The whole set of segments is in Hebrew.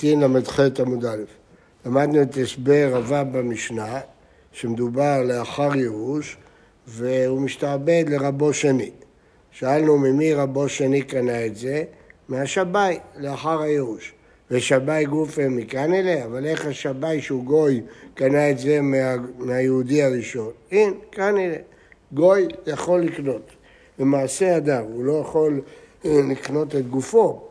גיטין ל"ח עמוד א'. למדנו את הסבר רבה במשנה, שמדובר לאחר ייאוש, והוא משתעבד לרבו שני. שאלנו ממי רבו שני קנה את זה? מהשבאי, לאחר הייאוש. ושבאי גופה מכאן אליה, אבל איך השבאי שהוא גוי קנה את זה מה, מהיהודי הראשון? הנה, כאן אליה. גוי יכול לקנות. במעשה אדם, הוא לא יכול אה, לקנות את גופו,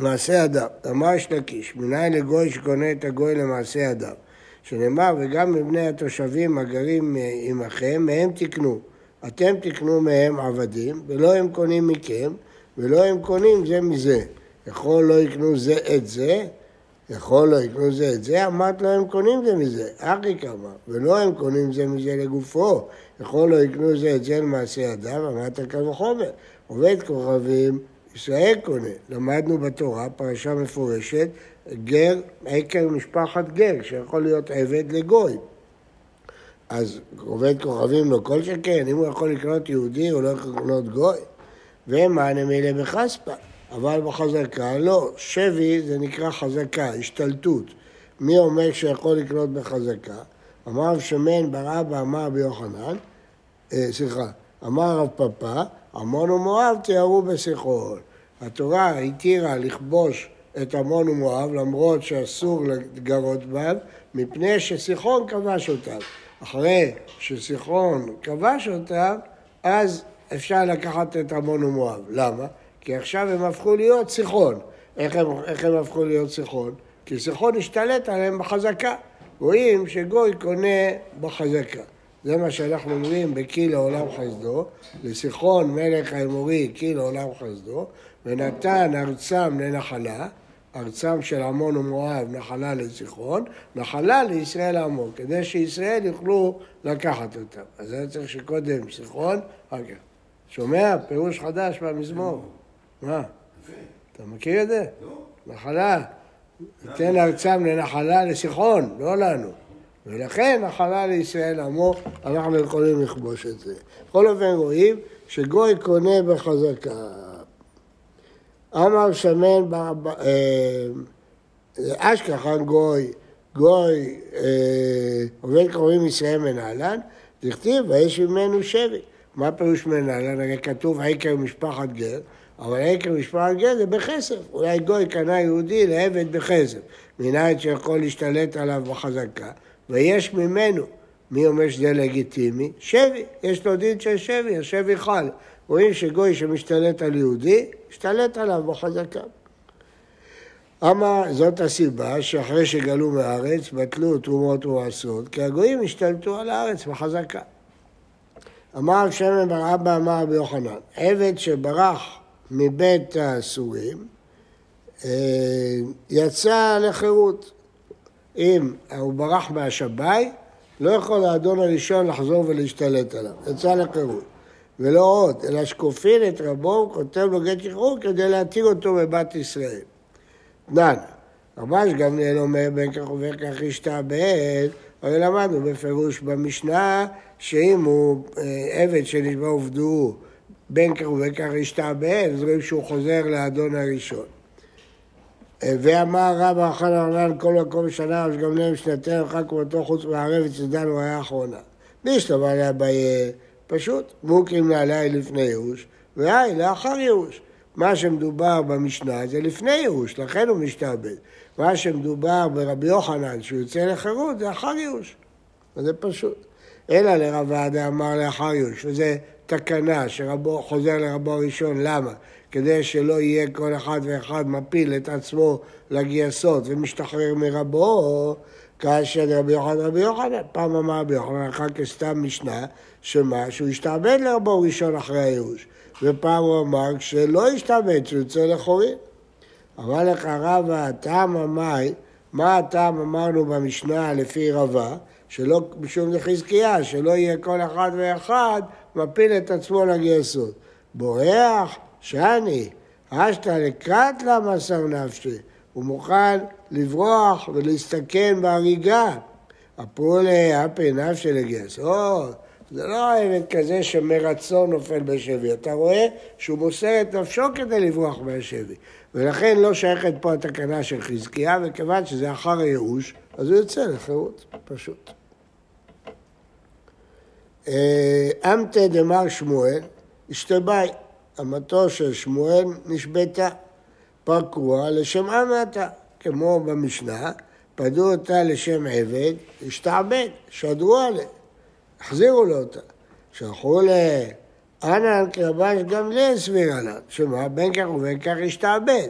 מעשה אדם. אמר יש לקיש, מנין לגוי שקונה את הגוי למעשה אדם. שנאמר, וגם מבני התושבים הגרים עמכם, מהם תקנו. אתם תקנו מהם עבדים, ולא הם קונים מכם, ולא הם קונים זה מזה. יכול לא יקנו זה את זה, יכול לא יקנו זה את זה, אמרת לו הם קונים זה מזה, אחי כמה, ולא הם קונים זה מזה לגופו, יכול לא יקנו זה את זה למעשה אדם, אמרת קל וחומר, עובד כוכבים ישראל קונה. למדנו בתורה, פרשה מפורשת, גר, עקר משפחת גר, שיכול להיות עבד לגוי. אז עובד כוכבים לא כל שכן, אם הוא יכול לקנות יהודי, הוא לא יכול לקנות גוי. ומה נמילה בחספה, אבל בחזקה לא. שבי זה נקרא חזקה, השתלטות. מי אומר שיכול לקנות בחזקה? אמר שמן בר אבא אמר ביוחנן, אה, סליחה, אמר רב פפא, עמון ומואב תיארו בסיחון. התורה התירה לכבוש את עמון ומואב למרות שאסור לגרות בם מפני שסיחון כבש אותם. אחרי שסיחון כבש אותם אז אפשר לקחת את עמון ומואב. למה? כי עכשיו הם הפכו להיות סיחון. איך הם, איך הם הפכו להיות סיחון? כי סיחון השתלט עליהם בחזקה. רואים שגוי קונה בחזקה. זה מה שאנחנו אומרים בקי לעולם חסדו, לסיחון מלך האמורי קי לעולם חסדו, ונתן ארצם לנחלה, ארצם של עמון ומואב נחלה לסיחון, נחלה לישראל עמו, כדי שישראל יוכלו לקחת אותם. אז היה צריך שקודם סיחון, אחר כך. שומע? פירוש חדש במזמור. מה? אתה מכיר את זה? לא. נחלה. ניתן ארצם לנחלה לסיחון, לא לנו. ולכן נחלה לישראל עמו, אנחנו יכולים לכבוש את זה. בכל אופן רואים שגוי קונה בחזקה. אמר שמן אה, אשכחן גוי, גוי אה, עובד קוראים ישראל מנהלן, דכתיב ויש ממנו שבי. מה פירוש מנהלן? הרי כתוב עקר משפחת גר, אבל עקר משפחת גר זה בכסף. אולי גוי קנה יהודי לעבד בכסף. מנהל שיכול להשתלט עליו בחזקה. ויש ממנו, מי אומר שזה לגיטימי? שבי, יש לו דין של שבי, השבי חל. רואים שגוי שמשתלט על יהודי, משתלט עליו בחזקה. אמר, זאת הסיבה שאחרי שגלו מארץ, בטלו תרומות ומעשרות, כי הגויים השתלטו על הארץ בחזקה. אמר שמן בר אבא אמר רבי יוחנן, עבד שברח מבית האסורים, אה, יצא לחירות. אם הוא ברח מהשבאי, לא יכול האדון הראשון לחזור ולהשתלט עליו, יצא לחירות. ולא עוד, אלא שכופין את רבו, הוא כותב לו גט שחרור כדי להתיר אותו בבת ישראל. דן, רבש גמליאל אומר בין כך ובין כך השתעבד, הרי למדנו בפירוש במשנה שאם הוא אה, עבד שנשבע עובדו בין כך ובין כך השתעבד, אז רואים שהוא חוזר לאדון הראשון. אה, ואמר רבא אחר הרנן כל מקום שנה, ושגמליאל משנתנו אחר כמותו חוץ מהערב אצל הוא היה האחרונה. מי השתבע לאביי? פשוט, מוקים נעלי לפני ייאוש, והי לאחר ייאוש. מה שמדובר במשנה זה לפני ייאוש, לכן הוא משתעבד. מה שמדובר ברבי יוחנן, שהוא יוצא לחירות, זה אחר ייאוש. זה פשוט. אלא לרב ועדה אמר לאחר ייאוש, וזה תקנה שרבו חוזר לרבו הראשון, למה? כדי שלא יהיה כל אחד ואחד מפיל את עצמו לגייסות ומשתחרר מרבו, כאשר רבי יוחנן רבי יוחנן, פעם אמר רבי יוחנן, אחר כך סתם משנה, שמה? שהוא השתעבד לרבו ראשון אחרי הייאוש, ופעם הוא אמר שלא השתעבד, שהוא יוצא לחורים. אמר לך רבא, הטעם המאי, מה הטעם אמרנו במשנה לפי רבה? שלא, משום לחזקיה, שלא יהיה כל אחד ואחד מפיל את עצמו לגייסות. בורח, שאני, אשתא לקראת למסר נפשי, הוא מוכן לברוח ולהסתכן בהריגה. הפרו לאפי נפשי לגייסות, זה לא עבד כזה שמרצון נופל בשבי, אתה רואה שהוא מוסר את נפשו כדי לברוח מהשבי. ולכן לא שייכת פה התקנה של חזקיה, וכיוון שזה אחר הייאוש, אז הוא יוצא לחירות, פשוט. אה, אמתא דמר שמואל, אשתבאי, אמתו של שמואל נשבתה, פרקוה לשם אמתה, כמו במשנה, פדו אותה לשם עבד, השתעבד, שדרו עליה, החזירו לו אותה. שלחו לאנן קרבש גמליאל סבירה לה, שמה בין כך ובין כך השתעבד.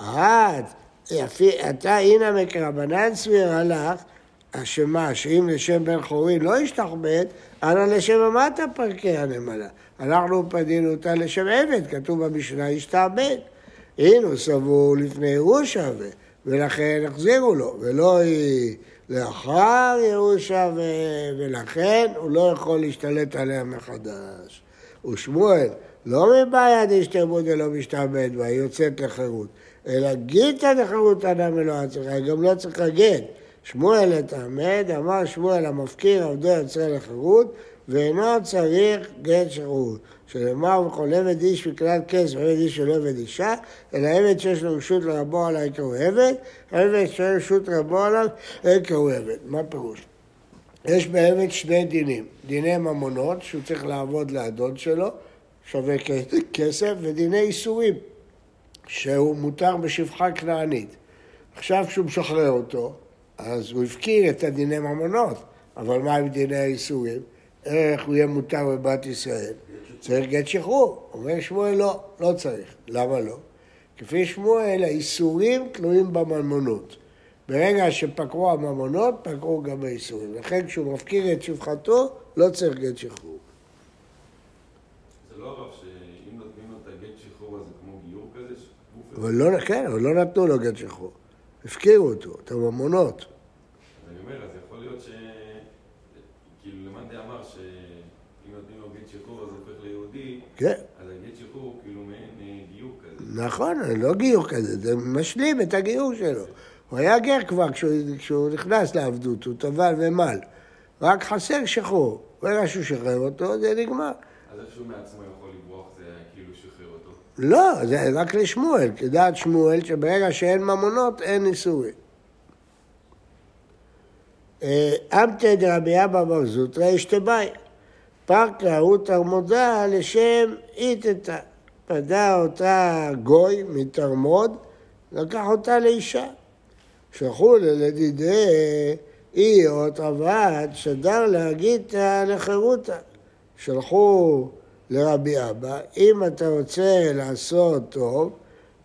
את, יפי, אתה הנה מקרבנן סבירה לך, שמה, שאם לשם בן חורין לא ישתחבד, אנא לשם המטה פרקי הנמלה. אנחנו פדינו אותה לשם עבד, כתוב במשנה, ישתעבד. הנה סבור לפני ירושה, ולכן החזירו לו, ולא היא לאחר ירושה, ולכן הוא לא יכול להשתלט עליה מחדש. ושמואל, לא מבעיה דשתמוד ולא משתעבד בה, היא יוצאת לחירות, אלא גיתא דחירות אדם אלוהה צריכה, היא גם לא צריכה גט. שמואל התעמד, אמר שמואל המפקיר עבדו יוצא לחירות, ואינו צריך גט שירות. שנאמר וכל עבד איש מכלל כס ועבד איש ולא עבד אישה, אלא עבד שיש לו רשות לרבו כי הוא עבד, עבד שיש לו רשות לרבו עליו כי הוא עבד. מה פירוש? יש בעבד שני דינים, דיני ממונות, שהוא צריך לעבוד לאדון שלו, שווה כסף, ודיני איסורים, שהוא מותר בשפחה כנענית. עכשיו כשהוא משחרר אותו, אז הוא הפקיר את הדיני ממונות, אבל מה עם דיני האיסורים? איך הוא יהיה מותר בבת ישראל? צריך גט שחרור. אומר שמואל לא, לא צריך. למה לא? כפי שמואל, האיסורים תלויים בממונות. ברגע שפקעו הממונות, פקעו גם האיסורים. לכן כשהוא מפקיר את שפחתו, לא צריך גט שחרור. זה לא הרב שאם נותנים לו את הגט שחרור, אז זה כמו גיור כזה? אבל לא, כן, אבל לא נתנו לו גט שחרור. הפקירו אותו, את הממונות. אני אומר, אז יכול להיות ש... כאילו, למאן דאמר שאם נותנים לו גט שחרור אז הופך ליהודי, כן. אז הגט שחרור הוא כאילו מעין גיור כזה. נכון, לא גיור כזה, זה משלים את הגיור שלו. הוא היה גר כבר כשהוא, כשהוא נכנס לעבדות, הוא טבל ומל. רק חסר שחרור. ברגע שהוא שחרר אותו, זה נגמר. אז איכשהו מעצמו יכול לברוח, זה כאילו שחרר אותו. לא, זה רק לשמואל, כדעת שמואל שברגע שאין ממונות, אין נישואין. אמתא דרבי אבא בר זוטרא אשתבאי, פרקה הוא תרמודה לשם איתתא. פדה אותה גוי מתרמוד, לקח אותה לאישה. שלחו ללדידי אי או עבד, שדר להגיתא לחירותא. שלחו לרבי אבא, אם אתה רוצה לעשות טוב,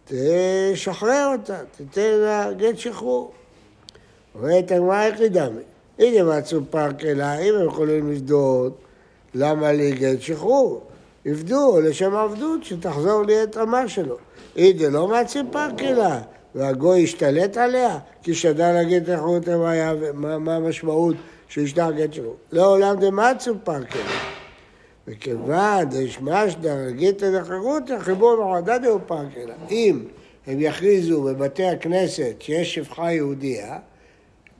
תשחרר אותה, תיתן לה גט שחרור. אומרת הגמרא איך לדמי? הנה מצאו פארק אלה, אם הם יכולים לפדות, למה לי גט שחרור? יפדו לשם עבדות, שתחזור לי את רמה שלו. הנה לא מצאו פארק אלה, והגוי השתלט עליה, כי שדר להגיד איך הוא היה, מה המשמעות שישדר גט שחרור. לעולם דמצאו פארק אלה. וכיוון דשמשדר גיתא דחירות, החיבור מעודד הוא פארק אלה. אם הם יכריזו בבתי הכנסת שיש שפחה יהודייה,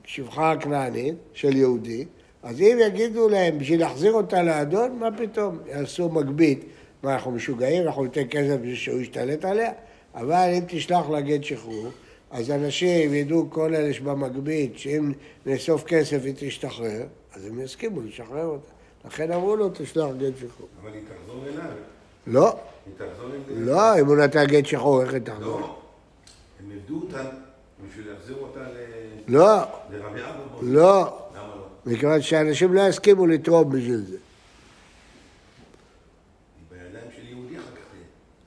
שפחה כנענית של יהודי, אז אם יגידו להם בשביל להחזיר אותה לאדון, מה פתאום? יעשו מגבית. מה, אנחנו משוגעים? אנחנו ניתן כסף בשביל שהוא ישתלט עליה? אבל אם תשלח לה גט שחרור, אז אנשים ידעו כל אלה שבמגבית, שאם נאסוף כסף היא תשתחרר, אז הם יסכימו לשחרר אותה. לכן אמרו לו, תשלח גט שחרור. אבל היא תחזור אליו. לא, היא תחזור אליו. לא, אם הוא נתן גט שחרור, איך היא תחזור? לא. הם עבדו אותה בשביל להחזיר אותה ל- לא, לרבי אבא. לא, למה לא? מכיוון שאנשים לא יסכימו לתרום בשביל זה.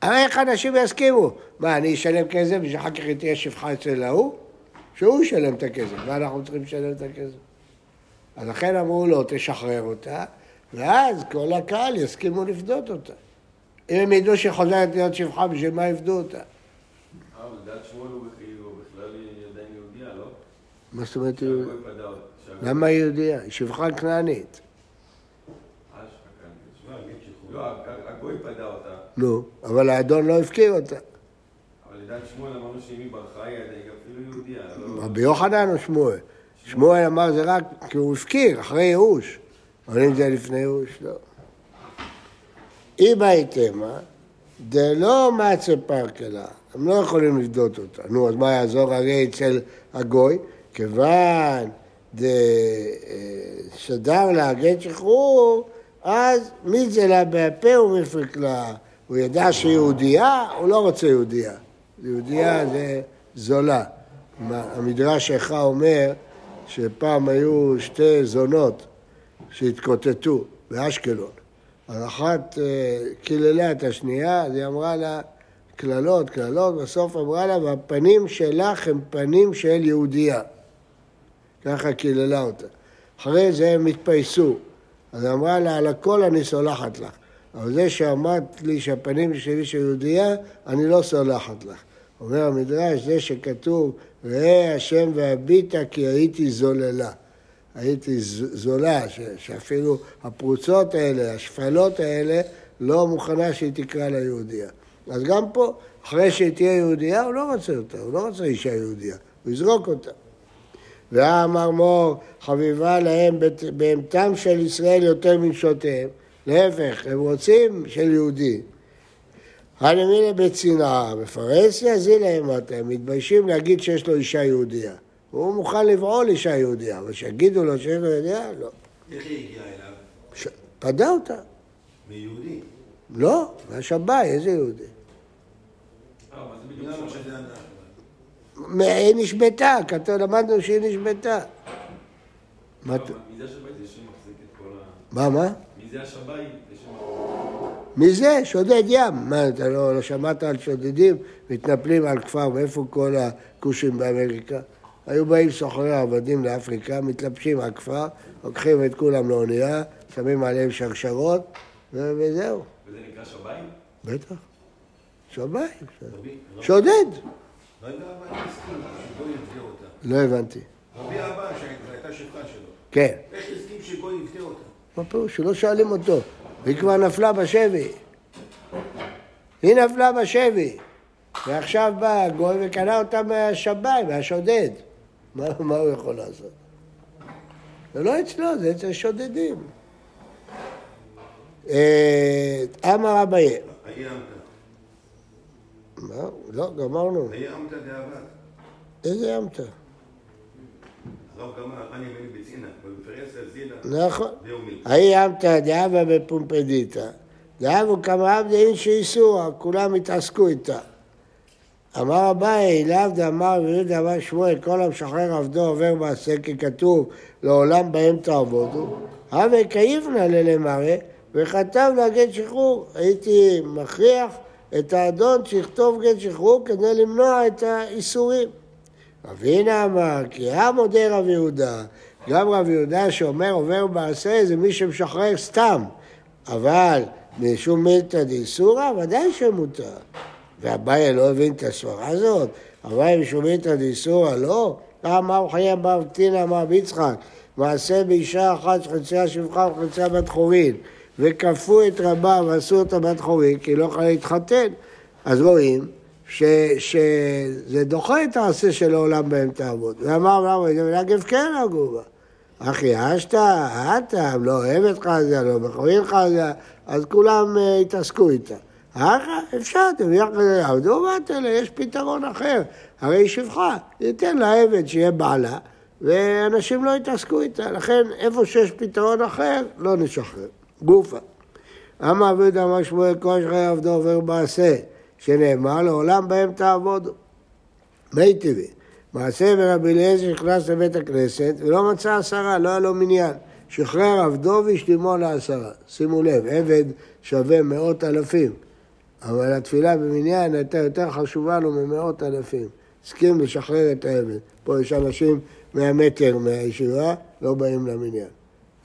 הרי איך אנשים יסכימו? מה, אני אשלם כסף בשביל אחר כך תהיה שפחה אצל ההוא? שהוא ישלם את הכסף, ואנחנו צריכים לשלם את הכסף. אז לכן אמרו לו, תשחרר אותה, ואז כל הקהל יסכימו לפדות אותה. אם הם ידעו שהיא חוזרת להיות שפחה, בשביל מה יפדו אותה? אה, אבל לדעת שמואל הוא בכלל היא עדיין יהודייה, לא? מה זאת אומרת. שהגוי- למה יהודייה? היא שפחה כנענית. אה. לא, נו, אבל האדון לא הפקיר אותה. אבל לדעת שמואל אמרנו שאם היא ברחה היא אפילו יהודייה, לא? רבי יוחנן או שמואל? שמואל אמר זה רק כי הוא הפקיר, אחרי ייאוש. אם זה לפני ייאוש, לא. אם הייתמה, דלא מצה פרקלה, הם לא יכולים לפדות אותה. נו, אז מה יעזור הרי אצל הגוי? כיוון שדר לה גט שחרור, אז מי זה לה בהפה ומפרק לה. הוא ידע שיהודייה, הוא לא רוצה יהודייה. יהודייה זה זולה. המדרש איכה אומר שפעם היו שתי זונות שהתקוטטו באשקלון. אז אחת אה, קיללה את השנייה, אז היא אמרה לה קללות, קללות, בסוף אמרה לה, והפנים שלך הם פנים של יהודייה. ככה קיללה אותה. אחרי זה הם התפייסו. אז אמרה לה, על הכל אני סולחת לך. אבל זה שאמרת לי שהפנים שלי של יהודייה, אני לא סולחת לך. אומר המדרש, זה שכתוב, ראה השם והביטה כי הייתי זוללה. הייתי זולה, ש, שאפילו הפרוצות האלה, השפלות האלה, לא מוכנה שהיא תקרא לה יהודייה. אז גם פה, אחרי שהיא תהיה יהודייה, הוא לא רוצה אותה, הוא לא רוצה אישה יהודייה, הוא יזרוק אותה. ואמר מור, חביבה להם בהמתם של ישראל יותר מנשותיהם. להפך, הם רוצים של יהודי. הנמילה בצנעה, בפרהסיה זילה אימתה, הם מתביישים להגיד שיש לו אישה יהודייה. הוא מוכן לבעול אישה יהודייה, אבל שיגידו לו שיש לו יהודייה, לא. איך היא הגיעה אליו? ש... פדה אותה. מיהודי? לא, מהשבאי, איזה יהודי? אה, היא נשבתה, כתוב, למדנו שהיא נשבתה. מה אתה- מי זה השב"י? זה שמחזיק את כל ה... מה, מה? מי זה השב"י? זה שמחזיק... מי זה? שודד ים. מה, אתה לא, לא שמעת על שודדים? מתנפלים על כפר, מאיפה כל הכושים באמריקה? היו באים סוחרי עבדים לאפריקה, מתלבשים על כפר, לוקחים את כולם לאונייה, שמים עליהם שרשרות, וזהו. וזה נקרא שב"י? בטח. שב"י. רבי רבי- שודד. יפדה אותה. לא הבנתי. רבי אבא שהייתה שפחה שלו. כן. איך הסכים שגוי יפדה אותה? מה פירוש? שלא שואלים אותו. היא כבר נפלה בשבי. היא נפלה בשבי. ועכשיו בא הגוי וקנה אותה מהשבאי, מהשודד. מה, מה הוא יכול לעשות? זה לא אצלו, זה אצל שודדים. אה, אמר אביי. היה אמתא. מה? לא, גמרנו. איזה זילה. נכון. האי אמתא דאבה בפומפדיתא, דאבו כמה עבדין שאיסורה, כולם התעסקו איתה. אמר אביי, לאו דאמר ויהודה אמר שמואל, כל המשחרר עבדו עובר מעשה, כי כתוב, לעולם בהם תעבודו. הווה כאיבנא ללמרא, וכתב לה גט שחרור. הייתי מכריח את האדון שיכתוב גט שחרור כדי למנוע את האיסורים. אבינה אמר, כי המודה רב יהודה, גם רב יהודה שאומר עובר מעשה זה מי שמשחרר סתם, אבל משום מילתא דאיסורא ודאי שמותר. ואביי לא הבין את הסברה הזאת, אביי משום מילתא דאיסורא לא. אמר חיי בר תינא אמר יצחק, מעשה באישה אחת שחציה שפחה וחציה בת חורין, וכפו את רבה ועשו אותה בת חורין, כי היא לא יכולה להתחתן. אז רואים שזה דוחה את העשה של העולם בהם תעבוד. ואמר רב ולגב כן נגעו בה. אחי, אשתא, אטם, לא אוהבת חזיה, לא מכורים חזיה, אז כולם uh, התעסקו איתה. אפשר, תביאך כזה, יעבדו בתלה, יש פתרון אחר. הרי היא שפחה, ניתן לה עבד שיהיה בעלה, ואנשים לא יתעסקו איתה. לכן, איפה שיש פתרון אחר, לא נשחרר. גופה. אמר עבד אמר שמואל כל שחיי עבדו עובר מעשה, שנאמר לעולם בהם תעבודו. מי טבעי. מעשה ברבי אליעזר נכנס לבית הכנסת ולא מצא עשרה, לא היה לו מניין. שחרר עבדו והשלימו לעשרה. שימו לב, עבד שווה מאות אלפים, אבל התפילה במניין הייתה יותר חשובה לו ממאות אלפים. הסכים לשחרר את העבד. פה יש אנשים מאה מטר מהישיבה, לא באים למניין.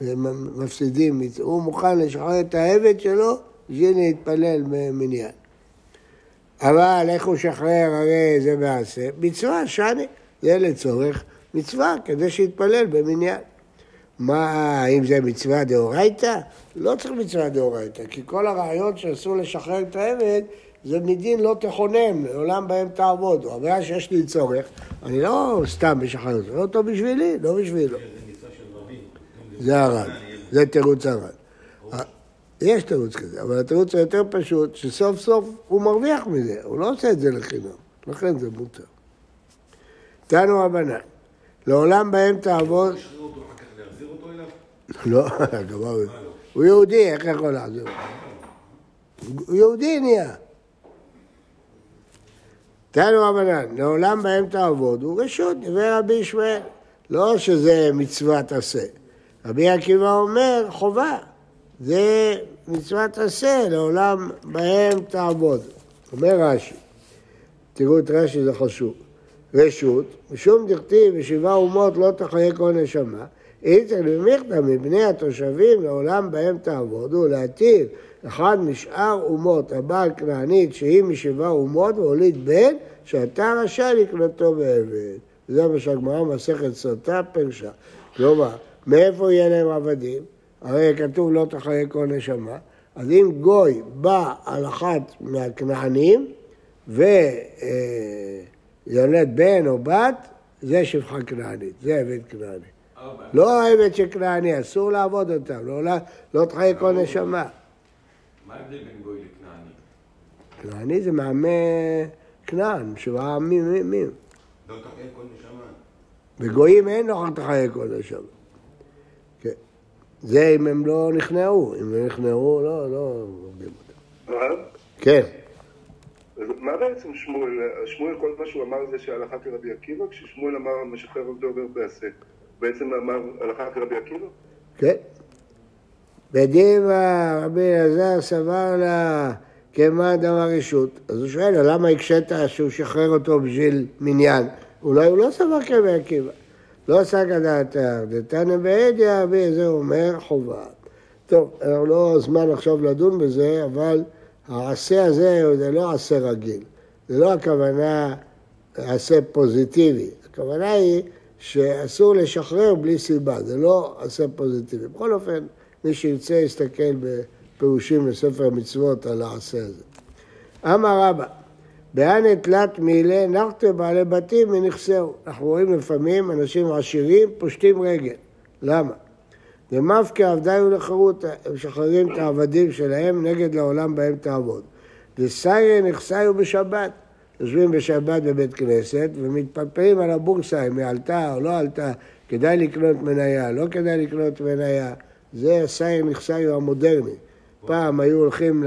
והם מפסידים, הוא מוכן לשחרר את העבד שלו בשביל להתפלל במניין. אבל איך הוא שחרר, הרי זה מעשה, מצווה שאני, זה לצורך מצווה, כדי שיתפלל במניין. מה, אם זה מצווה דאורייתא? לא צריך מצווה דאורייתא, כי כל הרעיון שאסור לשחרר את העבד זה מדין לא תכונן, לעולם בהם תעבוד. הוא אומר שיש לי צורך, אני לא סתם משחרר אותו, לא אותו בשבילי, לא בשבילו. זה רבים. זה תירוץ הר"ן. יש תירוץ כזה, אבל התירוץ היותר פשוט, שסוף סוף הוא מרוויח מזה, הוא לא עושה את זה לחינם, לכן זה מותר. תנו רבנן, לעולם בהם תעבוד... ישחרר אותו אחר כך להחזיר אותו אליו? לא, הוא יהודי, איך יכול לעזור? הוא יהודי נהיה. תנו רבנן, לעולם בהם תעבוד, הוא רשות, דברי רבי ישמעאל. לא שזה מצוות עשה. רבי עקיבא אומר, חובה. זה מצוות עשה, לעולם בהם תעבוד. אומר רש"י, תראו את רש"י, זה חשוב. רשות, משום דכתיב בשבעה אומות לא תחיה כל נשמה, איתן ומיכתא מבני התושבים לעולם בהם תעבוד, ולהטיב אחד משאר אומות הבעל כנענית שהיא משבעה אומות והוליד בן שאתה רשאי לקנותו בעבד. זה מה שהגמרא מסכת סוטה פירשה. כלומר, מאיפה יהיה להם עבדים? הרי כתוב לא תחיה כל נשמה. אז אם גוי בא על אחת מהכנענים ויולד בן או בת, זה שפחה כנענית, זה עבד כנעני. לא העבד של כנעני, אסור לעבוד אותם, לא, לא תחיה כל נשמה. מה ההבדל בין גוי לכנעני? כנעני זה מעמי כנען, שבעה עמים, מי. לא תחיה כל נשמה. בגויים אין לו תחיה כל נשמה. כן. זה אם הם לא נכנעו, אם הם נכנעו, לא, לא הורגים אותם. הרב? כן. מה בעצם שמואל, שמואל כל מה שהוא אמר זה שהלכה כרבי עקיבא, כששמואל אמר משחרר עובדו עובר בעשה, בעצם אמר הלכה כרבי עקיבא? כן. בדימה רבי אלעזר סבר לה כמה דבר רשות. אז הוא שואל, למה הקשית שהוא שחרר אותו בשביל מניין? אולי הוא לא סבר כרבי עקיבא. לא סגא דעתר, דתנא בעדיא, רבי זה אומר חובה. טוב, אנחנו לא זמן עכשיו לדון בזה, אבל העשה הזה זה לא עשה רגיל. זה לא הכוונה עשה פוזיטיבי. הכוונה היא שאסור לשחרר בלי סיבה, זה לא עשה פוזיטיבי. בכל אופן, מי שירצה יסתכל בפירושים בספר המצוות על העשה הזה. אמר רבא, בהנה תלת מילי נחתו בעלי בתים ונכסהו. אנחנו רואים לפעמים אנשים עשירים פושטים רגל. למה? ומפקא עבדיו לחרותה, הם משחררים את העבדים שלהם נגד לעולם בהם תעבוד. דסיירי נכסיו בשבת, יושבים בשבת בבית כנסת ומתפלפלים על הבורסה, אם היא עלתה או לא עלתה, כדאי לקנות מניה, לא כדאי לקנות מניה. זה סייר נכסיו המודרני. פעם היו הולכים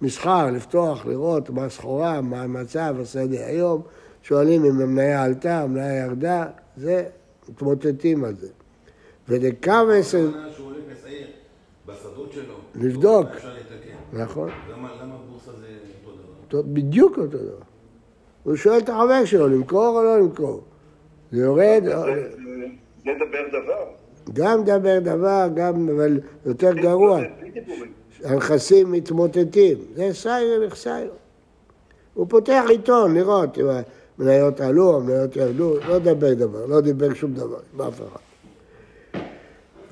למסחר, לפתוח, לראות מה הסחורה, מה המצב, הסדר. היום שואלים אם המניה עלתה, המניה ירדה, זה, מתמוטטים על זה. לסייר בשדות שלו. לבדוק. נכון, למה למה בורסה זה אותו דבר? בדיוק אותו דבר. הוא שואל את החבר שלו, למכור או לא למכור? זה יורד, זה זה דבר דבר. גם דבר דבר, גם, אבל יותר גרוע. הנכסים מתמוטטים, זה סייר נכסיו. הוא פותח עיתון לראות אם המניות עלו, המניות ירדו, לא דבר דבר, לא דיבר שום דבר עם אף אחד.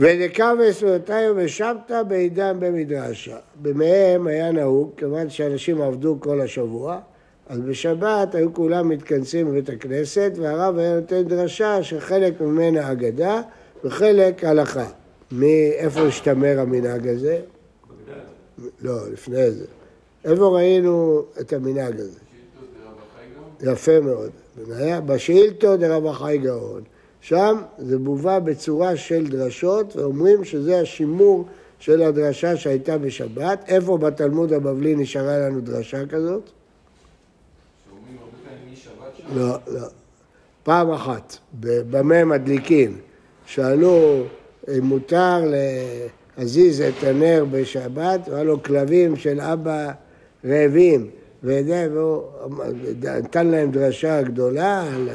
ודקאווה סבותיו ושבתא בעידן במדרשה. בימיהם היה נהוג, כיוון שאנשים עבדו כל השבוע, אז בשבת היו כולם מתכנסים בבית הכנסת, והרב היה נותן דרשה שחלק ממנה אגדה וחלק הלכה. מאיפה השתמר המנהג הזה? לא, לפני זה. איפה ראינו את המנהג הזה? יפה מאוד. בשאילתו דרב החי גאון. שם זה מובא בצורה של דרשות, ואומרים שזה השימור של הדרשה שהייתה בשבת. איפה בתלמוד הבבלי נשארה לנו דרשה כזאת? שאומרים הרבה פעמים מי שבת שם? לא, לא. פעם אחת, במה מדליקים, שאלו אם מותר להזיז את הנר בשבת, והיה לו כלבים של אבא רעבים, והוא נתן להם דרשה גדולה על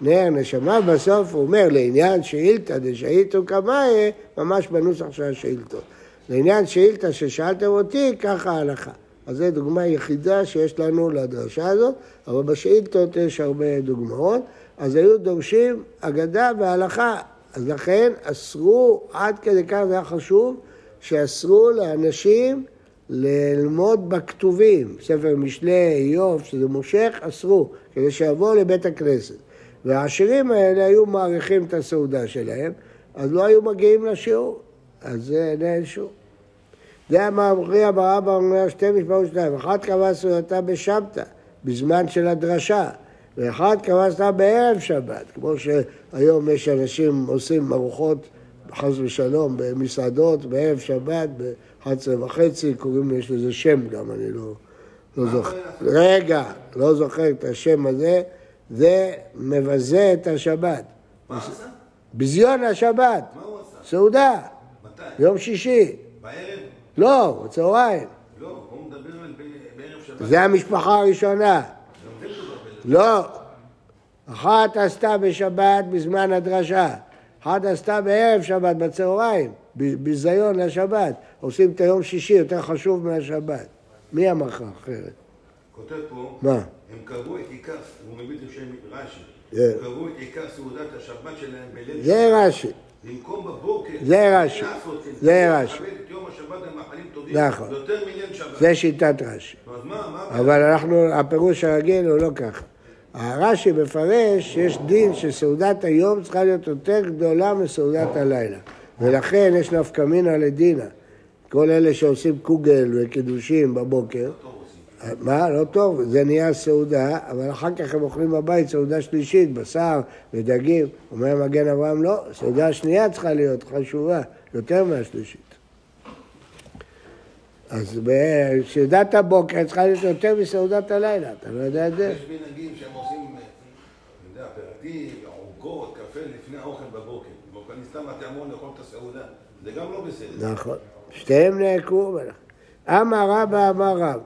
הנר נשמה, בסוף הוא אומר לעניין שאילתא דשאילתו קמאי, ממש בנוסח של השאילתות. לעניין שאילתא ששאלתם אותי, ככה ההלכה. אז זו דוגמה יחידה שיש לנו לדרשה הזאת, אבל בשאילתות יש הרבה דוגמאות. אז היו דורשים אגדה והלכה. אז לכן אסרו, עד כדי כך זה היה חשוב, שאסרו לאנשים ללמוד בכתובים. ספר משלי, איוב, שזה מושך, אסרו, כדי שיבואו לבית הכנסת. והעשירים האלה היו מעריכים את הסעודה שלהם, אז לא היו מגיעים לשיעור. אז זה אין שום. זה אמר מכריע ברבא אומר שתי משפחות שניים, אחת קבע סעודתה בשבתא, בזמן של הדרשה, קבע סעודתה בערב שבת, כמו שהיום יש אנשים עושים ארוחות, חס ושלום, במסעדות, בערב שבת, ב-11 וחצי, קוראים, יש לזה שם גם, אני לא, לא זוכר. רגע, לא זוכר את השם הזה, זה מבזה את השבת. מה עשה? ביזיון השבת, מה הוא עשה? סעודה, מתי? יום שישי. בערב? לא, בצהריים. לא, הוא מדבר על בערב שבת. זה המשפחה הראשונה. לא. אחת עשתה בשבת בזמן הדרשה, אחת עשתה בערב שבת, בצהריים, ביזיון לשבת. עושים את היום שישי, יותר חשוב מהשבת. מי אמר לך אחרת? כותב פה, מה? הם קבעו את עיקר, הוא מביא את שם רש"י, כן. הם קבעו את עיקר סעודת השבת שלהם בליל זה רש"י. במקום בבוקר, זה רש"י. זה רש"י. נכון. זה שיטת רש"י. אבל אנחנו, הפירוש הרגיל הוא לא ככה. הרש"י מפרש שיש דין שסעודת היום צריכה להיות יותר גדולה מסעודת הלילה. ולכן יש נפקא מינא לדינה. כל אלה שעושים קוגל וקידושים בבוקר, מה? לא טוב, זה נהיה סעודה, אבל אחר כך הם אוכלים בבית סעודה שלישית, בשר ודגים. אומר מגן אברהם, לא, סעודה השנייה צריכה להיות חשובה, יותר מהשלישית. אז בסעודת הבוקר צריכה להיות יותר מסעודת הלילה, אתה לא יודע את זה? יש מנהגים שהם עושים, אה, אני יודע, אפרטיב, עוגות, קפה לפני האוכל בבוקר. ואני סתם אתה אמור לאכול את הסעודה. זה גם לא בסדר. נכון. שתיהם נעקרו. אמר רבא אמר רב,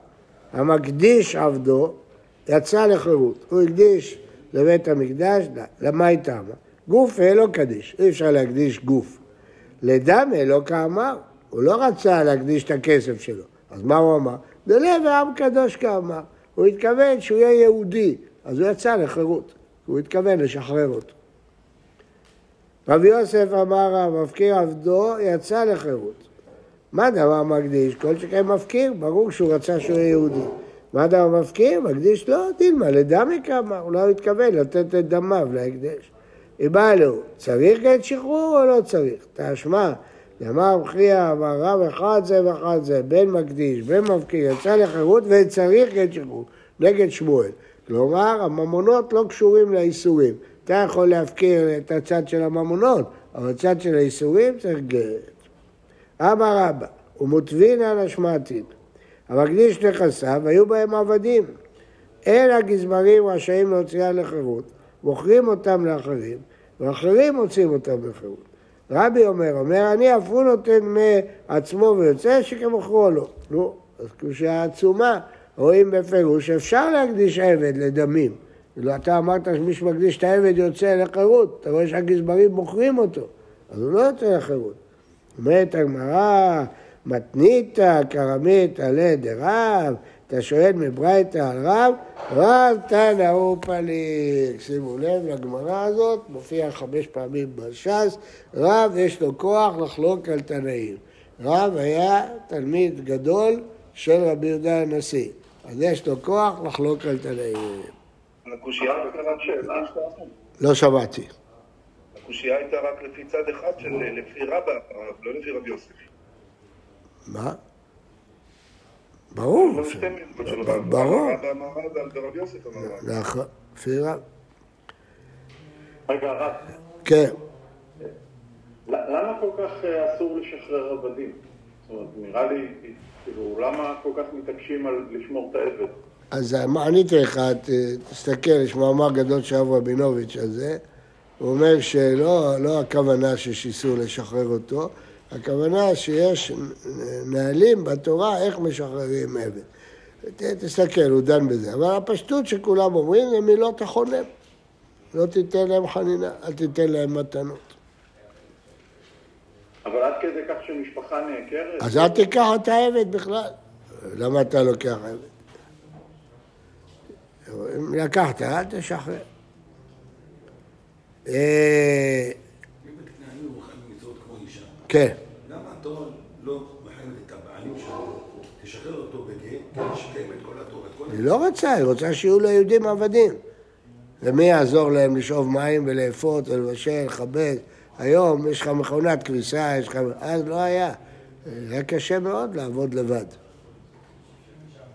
המקדיש עבדו יצא לחירות. הוא הקדיש לבית המקדש, למה היא טעמה? גוף לא קדיש, אי אפשר להקדיש גוף. לדמה לא כאמר, הוא לא רצה להקדיש את הכסף שלו. אז מה הוא אמר? דלב העם קדוש כאמר. הוא התכוון שהוא יהיה יהודי, אז הוא יצא לחירות. הוא התכוון לשחרר אותו. רבי יוסף אמר רב, מפקיר עבדו, יצא לחירות. מה דבר מקדיש? כל שכן מפקיר, ברור שהוא רצה שהוא יהיה יהודי. מה דבר מפקיר? מקדיש לא, דילמה, לדמי כמה, הוא התכוון לתת את דמיו להקדש. אם בא לו, צריך גט שחרור או לא צריך? תשמע, אמר מכריע, אמר רב אחד זה ואחד זה, בין מקדיש, בין מפקיר, יצא לחירות וצריך גט שחרור, נגד שמואל. כלומר, הממונות לא קשורים לאיסורים. אתה יכול להפקיר את הצד של הממונות, אבל הצד של האיסורים צריך גט. אמר רבא, ומוטבינן השמעתין. המקדיש נכסיו, היו בהם עבדים. אין הגזברים רשאים להוציאה לחירות, מוכרים אותם לאחרים, ואחרים מוציאים אותם לחירות. רבי אומר, אומר, אני אף הוא נותן מעצמו ויוצא שכמוכרו לו. נו, אז קושייה עצומה, רואים בפירוש שאפשר להקדיש עבד לדמים. כאילו אתה אמרת שמי שמקדיש את העבד יוצא לחירות, אתה רואה שהגזברים מוכרים אותו, אז הוא לא יוצא לחירות. אומרת הגמרא, מתניתא כרמית עלי דרב, אתה שואל מברייתא על רב, רב תנא הוא פליג. שימו לב לגמרא הזאת, מופיע חמש פעמים בש"ס, רב יש לו כוח לחלוק על תנאים. רב היה תלמיד גדול של רבי יהודה הנשיא, אז יש לו כוח לחלוק על תנאים. לא שמעתי. הקושייה הייתה רק לפי צד אחד של לפי רבא, לא לפי רבי יוסף. מה? ברור. לא. ברור. רבא אמר רבא ורבי יוסף אמר רבא. נכון, לפי רב. רגע, הרב, כן. למה כל כך אה, אסור לשחרר עבדים? זאת אומרת, נראה לי, כאילו, למה כל כך מתעקשים על לשמור את העבד? אז מה עניתי לך, תסתכל, יש מאמר גדול של אברהם רבינוביץ' על זה. הוא אומר שלא לא הכוונה שיש איסור לשחרר אותו, הכוונה שיש נהלים בתורה איך משחררים עבד. ת- תסתכל, הוא דן בזה. אבל הפשטות שכולם אומרים זה מילות החונם. לא תיתן להם חנינה, אל תיתן להם מתנות. אבל עד כדי כך שמשפחה נעקרת? אז אל תיקח את העבד בכלל. למה אתה לוקח עבד? אם לקחת, אל תשחרר. אה, אם בתנאים הוא חייב במצוות כמו אישה. כן, למה התורה לא מחייבת את הבעלים שלו, תשחרר אותו בגט, כדי שיקיים את כל התורה, היא לא רוצה, היא רוצה שיהיו ליהודים עבדים. ומי יעזור להם לשאוב מים ולאפות ולבשל, לכבד? היום יש לך מכונת כביסה, יש לך... אז לא היה. היה קשה מאוד לעבוד לבד.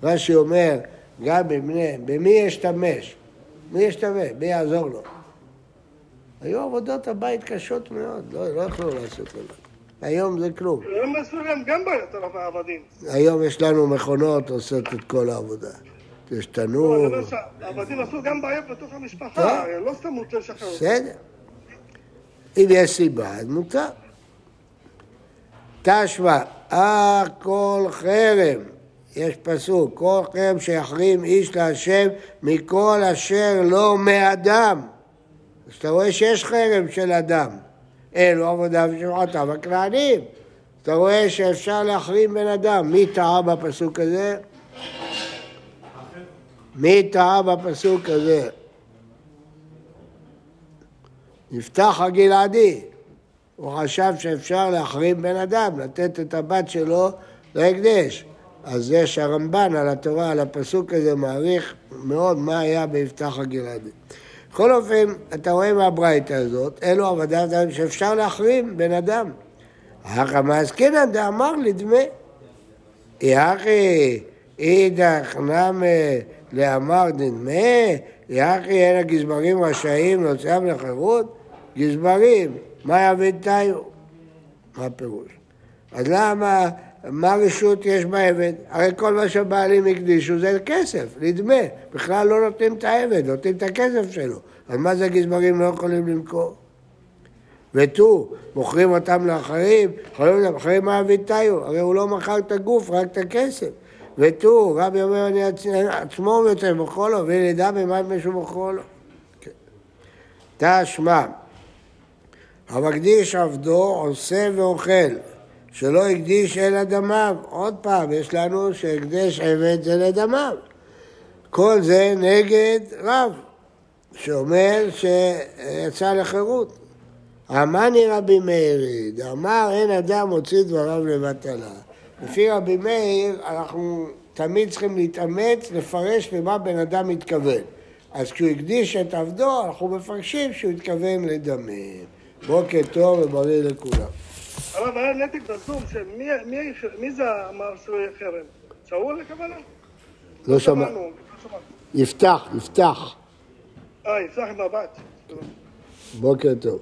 רש"י אומר, גם במי ישתמש? מי ישתמש? מי יעזור לו? היו עבודות הבית קשות מאוד, לא, לא יכלו לעשות לבד. היום זה כלום. הם עשו להם גם בעיות על העבדים. היום יש לנו מכונות עושות את כל העבודה. יש לא, תנור, אני אומר שהעבדים עשו גם בעיות בתוך המשפחה, לא סתם מותר לשחרר. בסדר. אם יש סיבה, אז מותר. תשמע, אה כל חרם, יש פסוק, כל חרם שיחרים איש להשם מכל אשר לא מאדם. אז אתה רואה שיש חרם של אדם. אלו עבודה ושמעתם הכנענים. אתה רואה שאפשר להחרים בן אדם. מי טעה בפסוק הזה? מי טעה בפסוק הזה? נפתח הגלעדי. הוא חשב שאפשר להחרים בן אדם, לתת את הבת שלו להקדש. אז יש הרמב"ן על התורה, על הפסוק הזה, מעריך מאוד מה היה ביפתח הגלעדי. בכל אופן, אתה רואה מהברייתא הזאת, אלו עבדיו אדם שאפשר להחרים בן אדם. החמה עסקינן דאמר לדמה. יחי אידך נמי לאמר דנמה, יחי אין הגזברים רשאים להוציאם לחירות? גזברים, מה יעבד תיו? מה הפירוש? אז למה, מה רשות יש בעבד? הרי כל מה שהבעלים הקדישו זה כסף, נדמה. בכלל לא נותנים את העבד, נותנים את הכסף שלו. אז מה זה גזברים לא יכולים למכור? ותו, מוכרים אותם לאחרים, יכולים לאחרים מה תיו? הרי הוא לא מכר את הגוף, רק את הכסף. ותו, רבי אומר, אני עצ- עצמו יוצא מוכרו לו, ידע במה מישהו מוכרו לו. תשמע, המקדיש עבדו עושה ואוכל, שלא הקדיש אלא דמיו. עוד פעם, יש לנו שהקדש עבד זה לדמיו. כל זה נגד רב, שאומר שיצא לחירות. אמני רבי מאירי, דאמר אין אדם מוציא דבריו לבטלה. לפי רבי מאיר, אנחנו תמיד צריכים להתאמץ לפרש למה בן אדם מתכוון. אז כשהוא הקדיש את עבדו, אנחנו מפרשים שהוא התכוון לדמם. בוקר טוב ובריא לכולם. הרב, היה נתק בזום, מי- זה אמר שהוא חרם? שאול הכוונה? לא. שמענו, לא שמענו. יפתח, יפתח. אה, יפתח עם מבט. בוקר טוב.